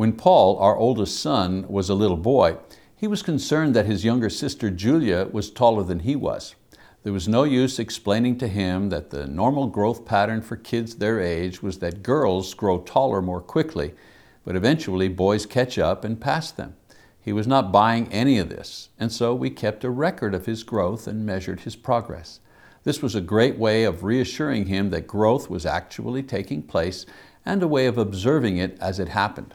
When Paul, our oldest son, was a little boy, he was concerned that his younger sister Julia was taller than he was. There was no use explaining to him that the normal growth pattern for kids their age was that girls grow taller more quickly, but eventually boys catch up and pass them. He was not buying any of this, and so we kept a record of his growth and measured his progress. This was a great way of reassuring him that growth was actually taking place and a way of observing it as it happened.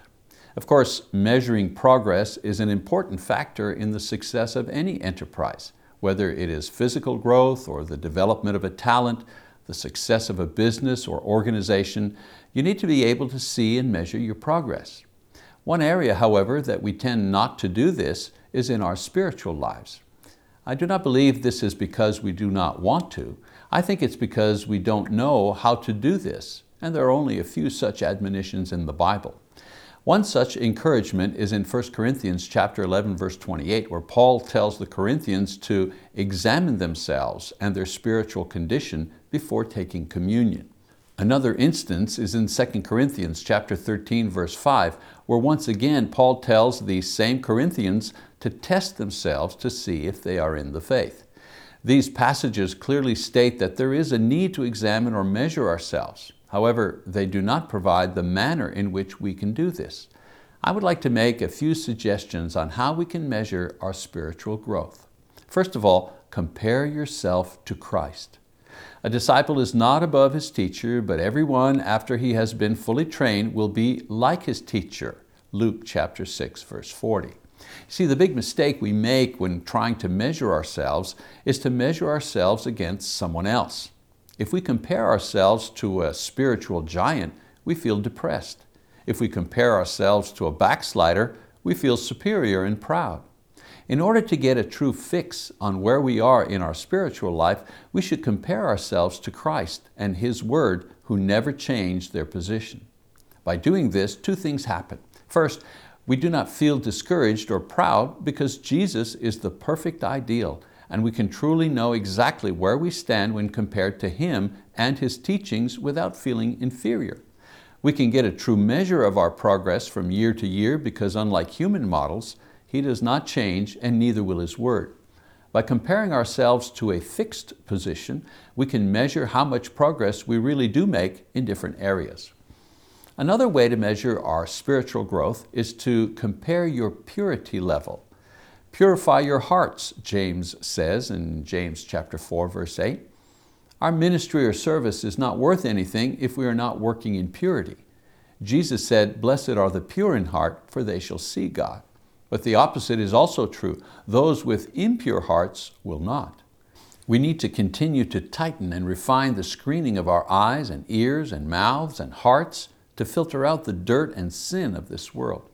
Of course, measuring progress is an important factor in the success of any enterprise whether it is physical growth or the development of a talent, the success of a business or organization, you need to be able to see and measure your progress. One area, however, that we tend not to do this is in our spiritual lives. I do not believe this is because we do not want to. I think it's because we don't know how to do this, and there are only a few such admonitions in the Bible. One such encouragement is in 1 Corinthians chapter 11, verse 28, where Paul tells the Corinthians to examine themselves and their spiritual condition before taking communion. Another instance is in 2 Corinthians chapter 13, verse 5, where once again Paul tells these same Corinthians to test themselves to see if they are in the faith. These passages clearly state that there is a need to examine or measure ourselves. However, they do not provide the manner in which we can do this. I would like to make a few suggestions on how we can measure our spiritual growth. First of all, compare yourself to Christ. A disciple is not above his teacher, but everyone after he has been fully trained will be like his teacher. Luke chapter 6, verse 40. See, the big mistake we make when trying to measure ourselves is to measure ourselves against someone else. If we compare ourselves to a spiritual giant, we feel depressed. If we compare ourselves to a backslider, we feel superior and proud. In order to get a true fix on where we are in our spiritual life, we should compare ourselves to Christ and His Word, who never changed their position. By doing this, two things happen. First, we do not feel discouraged or proud because Jesus is the perfect ideal and we can truly know exactly where we stand when compared to Him and His teachings without feeling inferior. We can get a true measure of our progress from year to year because unlike human models, He does not change and neither will His Word. By comparing ourselves to a fixed position, we can measure how much progress we really do make in different areas. Another way to measure our spiritual growth is to compare your purity level. Purify your hearts, James says in James chapter 4, verse 8. Our ministry or service is not worth anything if we are not working in purity. Jesus said, Blessed are the pure in heart, for they shall see God. But the opposite is also true. Those with impure hearts will not. We need to continue to tighten and refine the screening of our eyes and ears and mouths and hearts to filter out the dirt and sin of this world.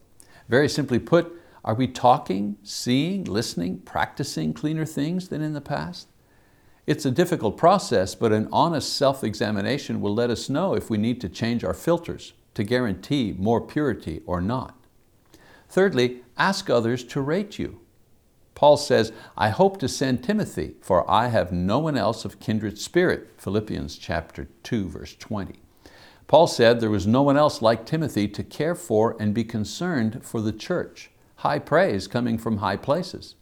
Very simply put, are we talking, seeing, listening, practicing cleaner things than in the past? It's a difficult process, but an honest self-examination will let us know if we need to change our filters to guarantee more purity or not. Thirdly, ask others to rate you. Paul says, I hope to send Timothy, for I have no one else of kindred spirit, Philippians chapter 2, verse 20. Paul said there was no one else like Timothy to care for and be concerned for the church high praise coming from high places.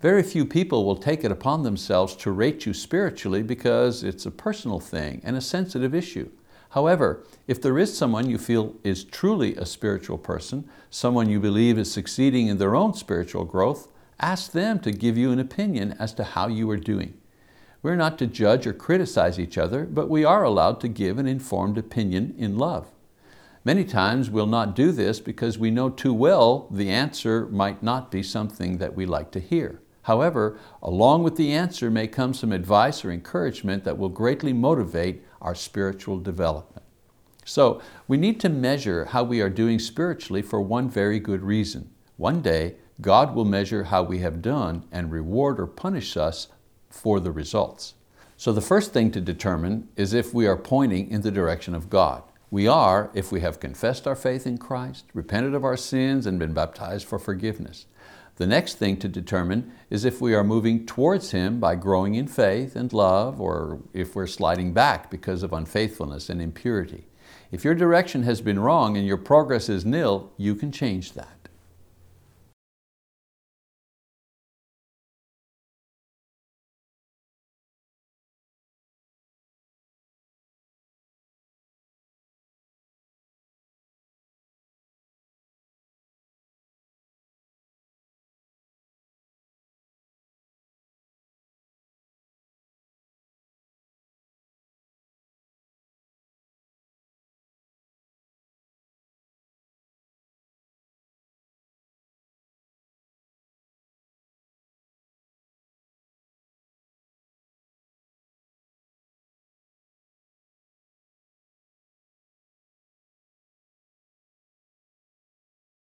Very few people will take it upon themselves to rate you spiritually because it's a personal thing and a sensitive issue. However, if there is someone you feel is truly a spiritual person, someone you believe is succeeding in their own spiritual growth, ask them to give you an opinion as to how you are doing. We're not to judge or criticize each other, but we are allowed to give an informed opinion in love. Many times we'll not do this because we know too well the answer might not be something that we like to hear. However, along with the answer may come some advice or encouragement that will greatly motivate our spiritual development. So we need to measure how we are doing spiritually for one very good reason. One day, God will measure how we have done and reward or punish us for the results. So the first thing to determine is if we are pointing in the direction of God. We are if we have confessed our faith in Christ, repented of our sins, and been baptized for forgiveness. The next thing to determine is if we are moving towards Him by growing in faith and love, or if we're sliding back because of unfaithfulness and impurity. If your direction has been wrong and your progress is nil, you can change that.